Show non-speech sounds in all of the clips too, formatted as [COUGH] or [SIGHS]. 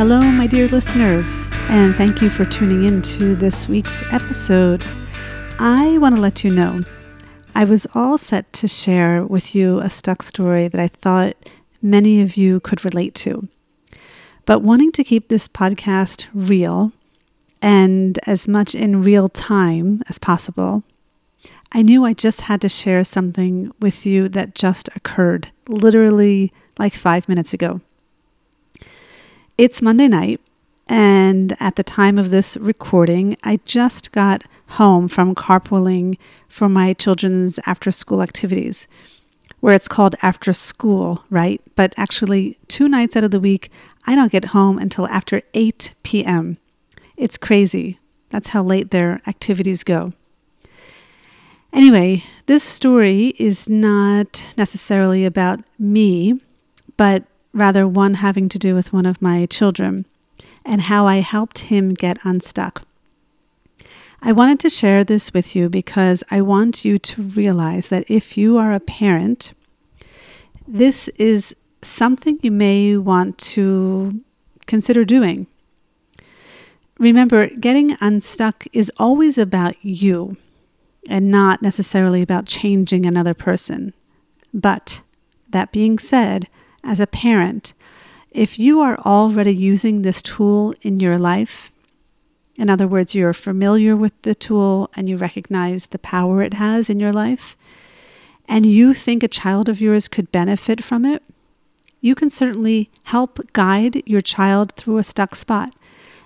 Hello, my dear listeners, and thank you for tuning in to this week's episode. I want to let you know I was all set to share with you a stuck story that I thought many of you could relate to. But wanting to keep this podcast real and as much in real time as possible, I knew I just had to share something with you that just occurred literally like five minutes ago. It's Monday night, and at the time of this recording, I just got home from carpooling for my children's after school activities, where it's called after school, right? But actually, two nights out of the week, I don't get home until after 8 p.m. It's crazy. That's how late their activities go. Anyway, this story is not necessarily about me, but rather one having to do with one of my children and how I helped him get unstuck. I wanted to share this with you because I want you to realize that if you are a parent, this is something you may want to consider doing. Remember, getting unstuck is always about you and not necessarily about changing another person. But that being said, as a parent, if you are already using this tool in your life, in other words, you're familiar with the tool and you recognize the power it has in your life, and you think a child of yours could benefit from it, you can certainly help guide your child through a stuck spot.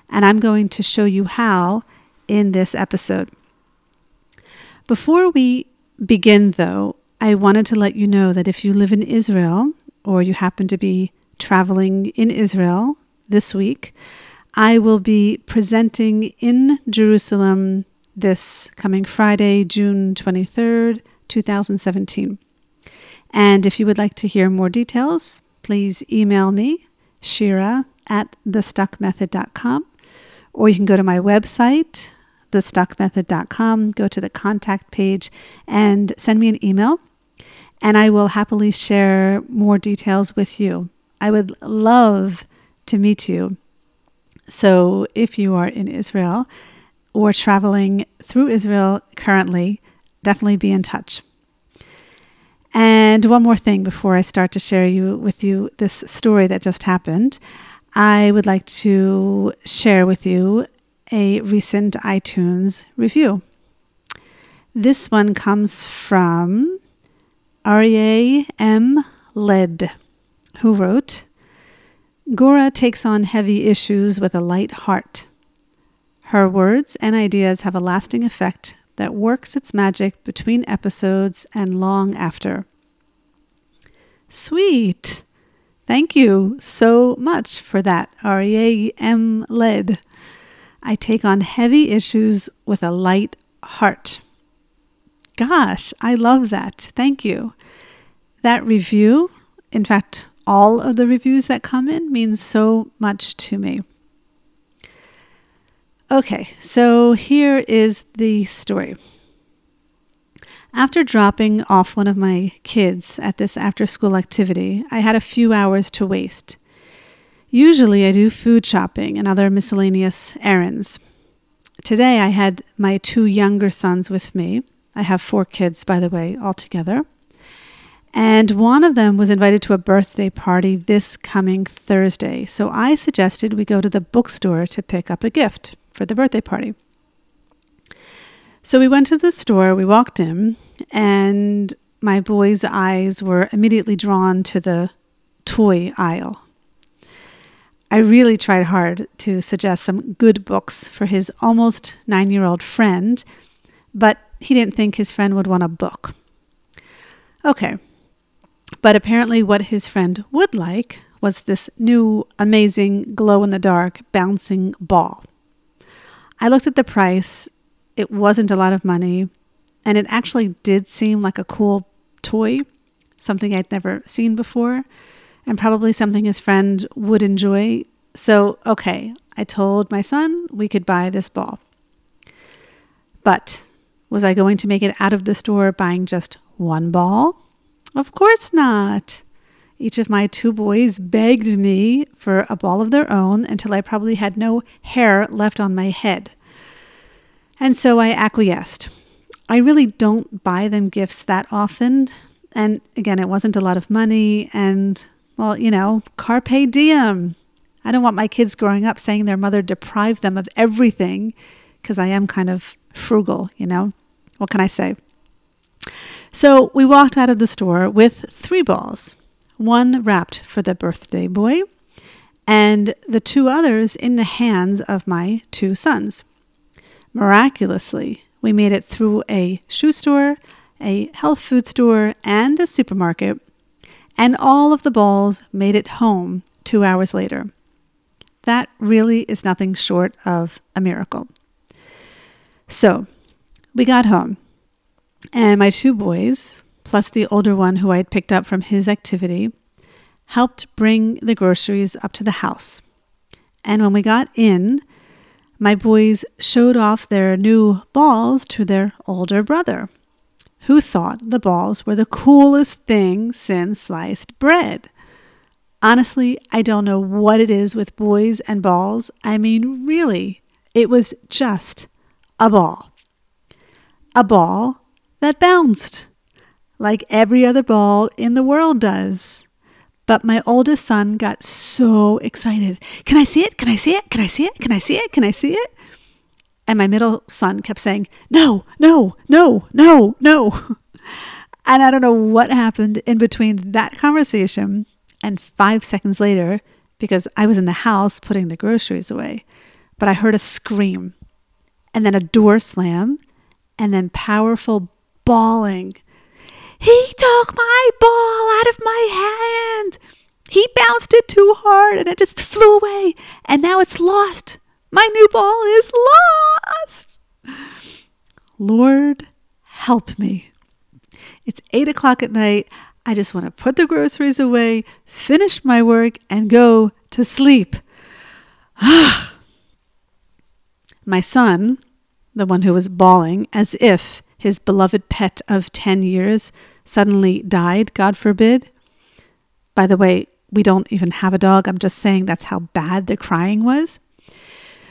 And I'm going to show you how in this episode. Before we begin, though, I wanted to let you know that if you live in Israel or you happen to be traveling in Israel this week, I will be presenting in Jerusalem this coming Friday, June 23rd, 2017. And if you would like to hear more details, please email me, Shira at thestuckmethod.com, or you can go to my website, thestuckmethod.com, go to the contact page, and send me an email and I will happily share more details with you. I would love to meet you. So, if you are in Israel or traveling through Israel currently, definitely be in touch. And one more thing before I start to share you with you this story that just happened, I would like to share with you a recent iTunes review. This one comes from Aryeh M. Led, who wrote, Gura takes on heavy issues with a light heart. Her words and ideas have a lasting effect that works its magic between episodes and long after. Sweet! Thank you so much for that, Aryeh M. Led. I take on heavy issues with a light heart. Gosh, I love that. Thank you. That review, in fact, all of the reviews that come in, means so much to me. Okay, so here is the story. After dropping off one of my kids at this after school activity, I had a few hours to waste. Usually, I do food shopping and other miscellaneous errands. Today, I had my two younger sons with me, I have four kids, by the way, altogether. And one of them was invited to a birthday party this coming Thursday. So I suggested we go to the bookstore to pick up a gift for the birthday party. So we went to the store, we walked in, and my boy's eyes were immediately drawn to the toy aisle. I really tried hard to suggest some good books for his almost nine year old friend, but he didn't think his friend would want a book. Okay. But apparently, what his friend would like was this new, amazing, glow in the dark, bouncing ball. I looked at the price, it wasn't a lot of money, and it actually did seem like a cool toy, something I'd never seen before, and probably something his friend would enjoy. So, okay, I told my son we could buy this ball. But was I going to make it out of the store buying just one ball? Of course not. Each of my two boys begged me for a ball of their own until I probably had no hair left on my head. And so I acquiesced. I really don't buy them gifts that often. And again, it wasn't a lot of money. And, well, you know, carpe diem. I don't want my kids growing up saying their mother deprived them of everything because I am kind of frugal, you know? What can I say? So we walked out of the store with three balls one wrapped for the birthday boy, and the two others in the hands of my two sons. Miraculously, we made it through a shoe store, a health food store, and a supermarket, and all of the balls made it home two hours later. That really is nothing short of a miracle. So, we got home, and my two boys, plus the older one who I had picked up from his activity, helped bring the groceries up to the house. And when we got in, my boys showed off their new balls to their older brother, who thought the balls were the coolest thing since sliced bread. Honestly, I don't know what it is with boys and balls. I mean, really, it was just a ball. A ball that bounced like every other ball in the world does. But my oldest son got so excited. Can I see it? Can I see it? Can I see it? Can I see it? Can I see it? And my middle son kept saying, No, no, no, no, no. [LAUGHS] And I don't know what happened in between that conversation and five seconds later, because I was in the house putting the groceries away, but I heard a scream and then a door slam and then powerful bawling. He took my ball out of my hand. He bounced it too hard and it just flew away. And now it's lost. My new ball is lost. Lord, help me. It's eight o'clock at night. I just want to put the groceries away, finish my work, and go to sleep. [SIGHS] my son, the one who was bawling as if his beloved pet of 10 years suddenly died, God forbid. By the way, we don't even have a dog. I'm just saying that's how bad the crying was.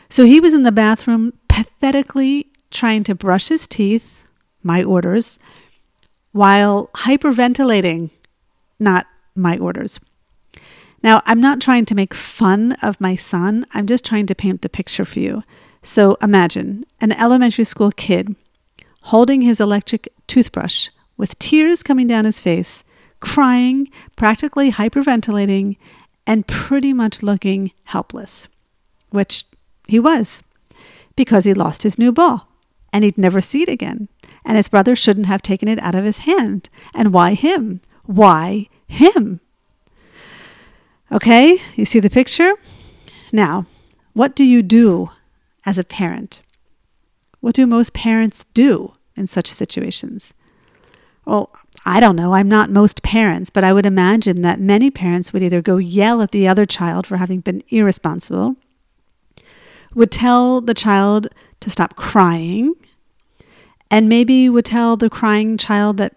So he was in the bathroom, pathetically trying to brush his teeth, my orders, while hyperventilating, not my orders. Now, I'm not trying to make fun of my son, I'm just trying to paint the picture for you. So imagine an elementary school kid holding his electric toothbrush with tears coming down his face, crying, practically hyperventilating, and pretty much looking helpless, which he was because he lost his new ball and he'd never see it again and his brother shouldn't have taken it out of his hand. And why him? Why him? Okay, you see the picture? Now, what do you do as a parent? What do most parents do in such situations? Well, I don't know. I'm not most parents, but I would imagine that many parents would either go yell at the other child for having been irresponsible, would tell the child to stop crying, and maybe would tell the crying child that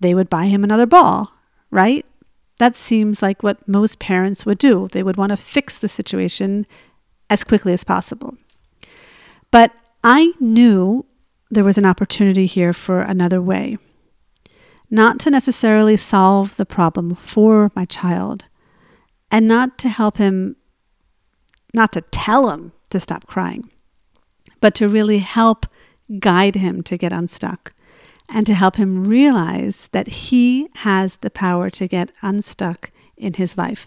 they would buy him another ball, right? That seems like what most parents would do. They would want to fix the situation as quickly as possible. But I knew there was an opportunity here for another way. Not to necessarily solve the problem for my child, and not to help him, not to tell him to stop crying, but to really help guide him to get unstuck and to help him realize that he has the power to get unstuck in his life.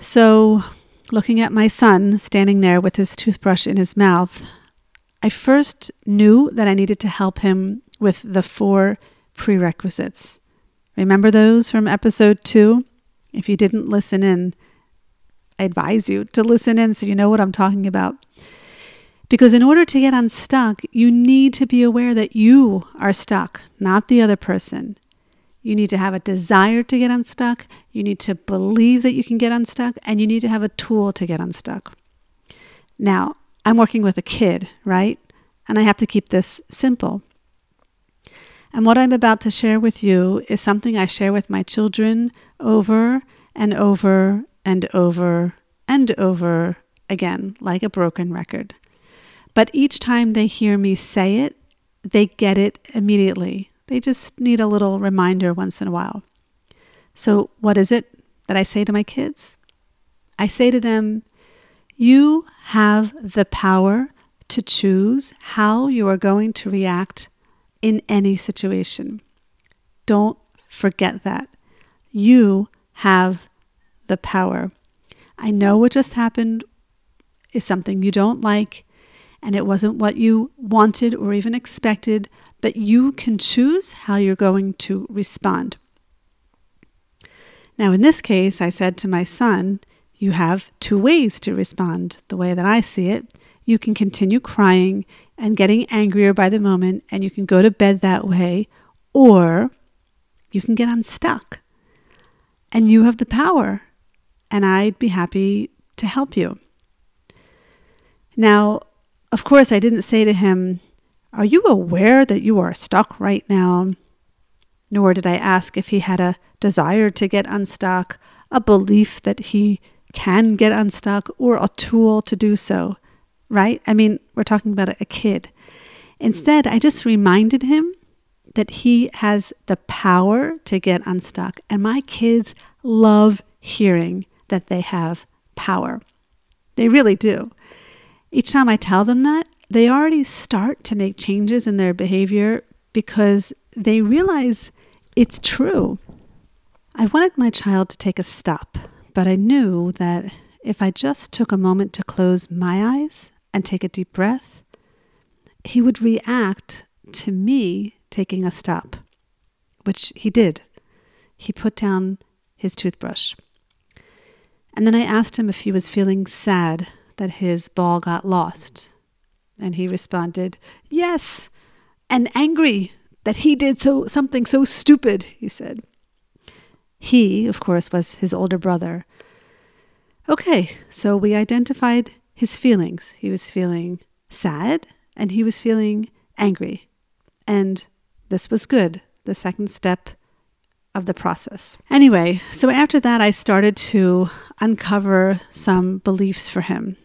So, looking at my son standing there with his toothbrush in his mouth, I first knew that I needed to help him with the four prerequisites. Remember those from episode two? If you didn't listen in, I advise you to listen in so you know what I'm talking about. Because in order to get unstuck, you need to be aware that you are stuck, not the other person. You need to have a desire to get unstuck. You need to believe that you can get unstuck, and you need to have a tool to get unstuck. Now, I'm working with a kid, right? And I have to keep this simple. And what I'm about to share with you is something I share with my children over and over and over and over again, like a broken record. But each time they hear me say it, they get it immediately. They just need a little reminder once in a while. So, what is it that I say to my kids? I say to them, You have the power to choose how you are going to react in any situation. Don't forget that. You have the power. I know what just happened is something you don't like, and it wasn't what you wanted or even expected, but you can choose how you're going to respond. Now, in this case, I said to my son, You have two ways to respond, the way that I see it. You can continue crying and getting angrier by the moment, and you can go to bed that way, or you can get unstuck. And you have the power, and I'd be happy to help you. Now, of course, I didn't say to him, Are you aware that you are stuck right now? Nor did I ask if he had a desire to get unstuck, a belief that he can get unstuck, or a tool to do so, right? I mean, we're talking about a kid. Instead, I just reminded him that he has the power to get unstuck. And my kids love hearing that they have power. They really do. Each time I tell them that, they already start to make changes in their behavior because they realize it's true. I wanted my child to take a stop, but I knew that if I just took a moment to close my eyes and take a deep breath, he would react to me taking a stop, which he did. He put down his toothbrush. And then I asked him if he was feeling sad that his ball got lost. And he responded, Yes, and angry that he did so something so stupid, he said. He, of course, was his older brother. Okay, so we identified his feelings. He was feeling sad and he was feeling angry. And this was good, the second step of the process. Anyway, so after that, I started to uncover some beliefs for him.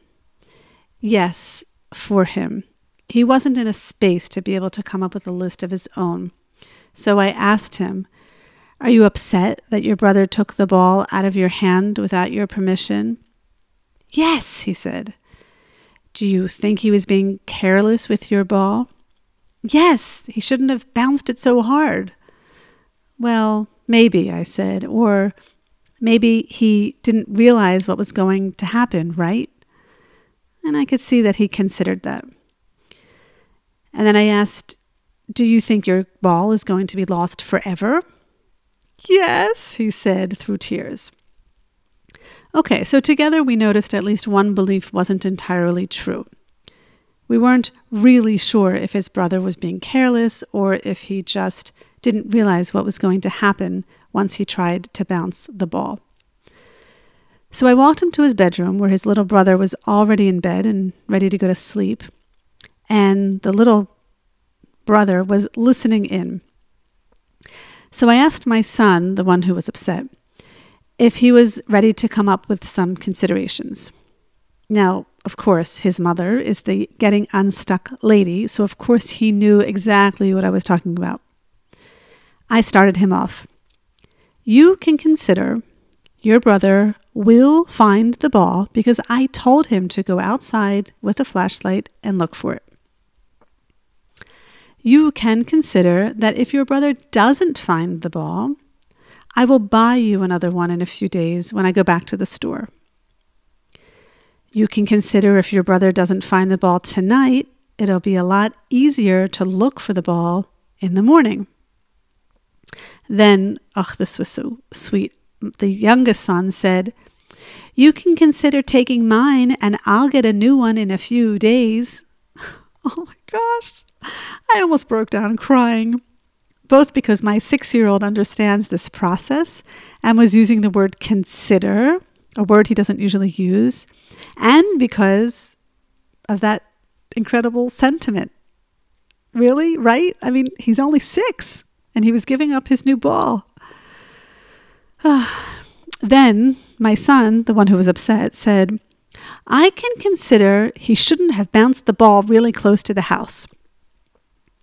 Yes, for him. He wasn't in a space to be able to come up with a list of his own. So I asked him, Are you upset that your brother took the ball out of your hand without your permission? Yes, he said. Do you think he was being careless with your ball? Yes, he shouldn't have bounced it so hard. Well, maybe, I said, or maybe he didn't realize what was going to happen, right? And I could see that he considered that. And then I asked, Do you think your ball is going to be lost forever? Yes, he said through tears. Okay, so together we noticed at least one belief wasn't entirely true. We weren't really sure if his brother was being careless or if he just didn't realize what was going to happen once he tried to bounce the ball. So I walked him to his bedroom where his little brother was already in bed and ready to go to sleep. And the little brother was listening in. So I asked my son, the one who was upset, if he was ready to come up with some considerations. Now, of course, his mother is the getting unstuck lady, so of course he knew exactly what I was talking about. I started him off. You can consider your brother will find the ball because I told him to go outside with a flashlight and look for it. You can consider that if your brother doesn't find the ball, I will buy you another one in a few days when I go back to the store. You can consider if your brother doesn't find the ball tonight, it'll be a lot easier to look for the ball in the morning. Then, oh, this was so sweet the youngest son said, You can consider taking mine, and I'll get a new one in a few days. [LAUGHS] oh my gosh. I almost broke down crying, both because my six year old understands this process and was using the word consider, a word he doesn't usually use, and because of that incredible sentiment. Really? Right? I mean, he's only six and he was giving up his new ball. [SIGHS] then my son, the one who was upset, said, I can consider he shouldn't have bounced the ball really close to the house.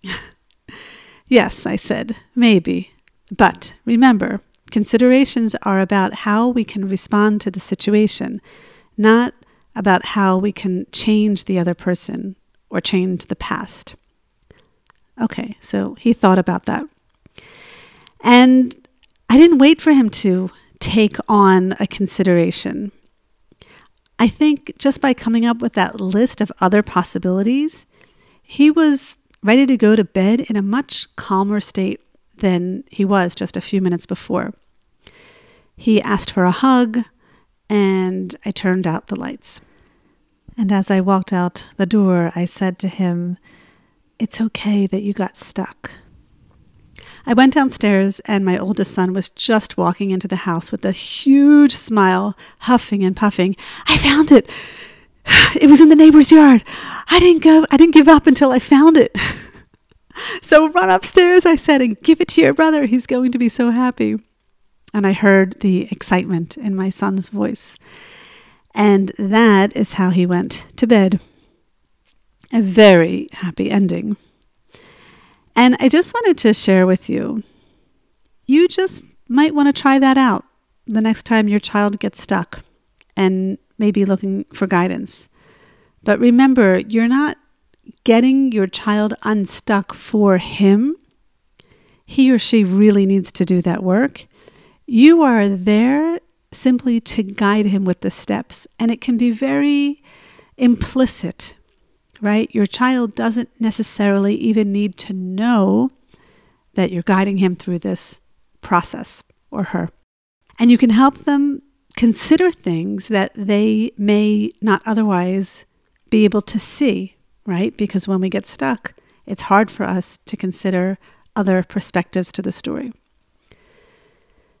[LAUGHS] yes, I said, maybe. But remember, considerations are about how we can respond to the situation, not about how we can change the other person or change the past. Okay, so he thought about that. And I didn't wait for him to take on a consideration. I think just by coming up with that list of other possibilities, he was ready to go to bed in a much calmer state than he was just a few minutes before. He asked for a hug, and I turned out the lights. And as I walked out the door, I said to him, It's okay that you got stuck. I went downstairs, and my oldest son was just walking into the house with a huge smile, huffing and puffing. I found it! [SIGHS] It was in the neighbor's yard. I didn't go, I didn't give up until I found it. [LAUGHS] so run upstairs, I said, and give it to your brother. He's going to be so happy. And I heard the excitement in my son's voice. And that is how he went to bed. A very happy ending. And I just wanted to share with you you just might want to try that out the next time your child gets stuck and maybe looking for guidance. But remember, you're not getting your child unstuck for him. He or she really needs to do that work. You are there simply to guide him with the steps, and it can be very implicit right? Your child doesn't necessarily even need to know that you're guiding him through this process or her. And you can help them consider things that they may not otherwise be able to see, right? Because when we get stuck, it's hard for us to consider other perspectives to the story.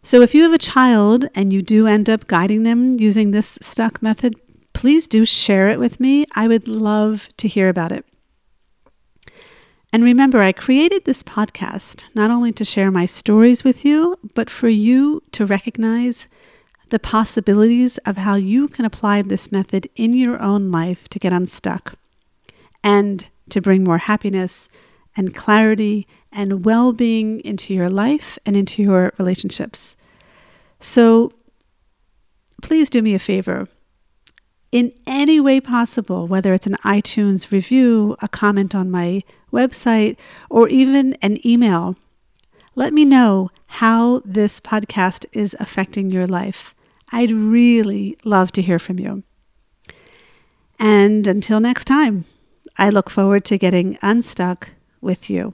So, if you have a child and you do end up guiding them using this stuck method, please do share it with me. I would love to hear about it. And remember, I created this podcast not only to share my stories with you, but for you to recognize the possibilities of how you can apply this method in your own life to get unstuck and to bring more happiness and clarity and well being into your life and into your relationships. So please do me a favor in any way possible, whether it's an iTunes review, a comment on my website, or even an email. Let me know how this podcast is affecting your life. I'd really love to hear from you. And until next time, I look forward to getting unstuck with you.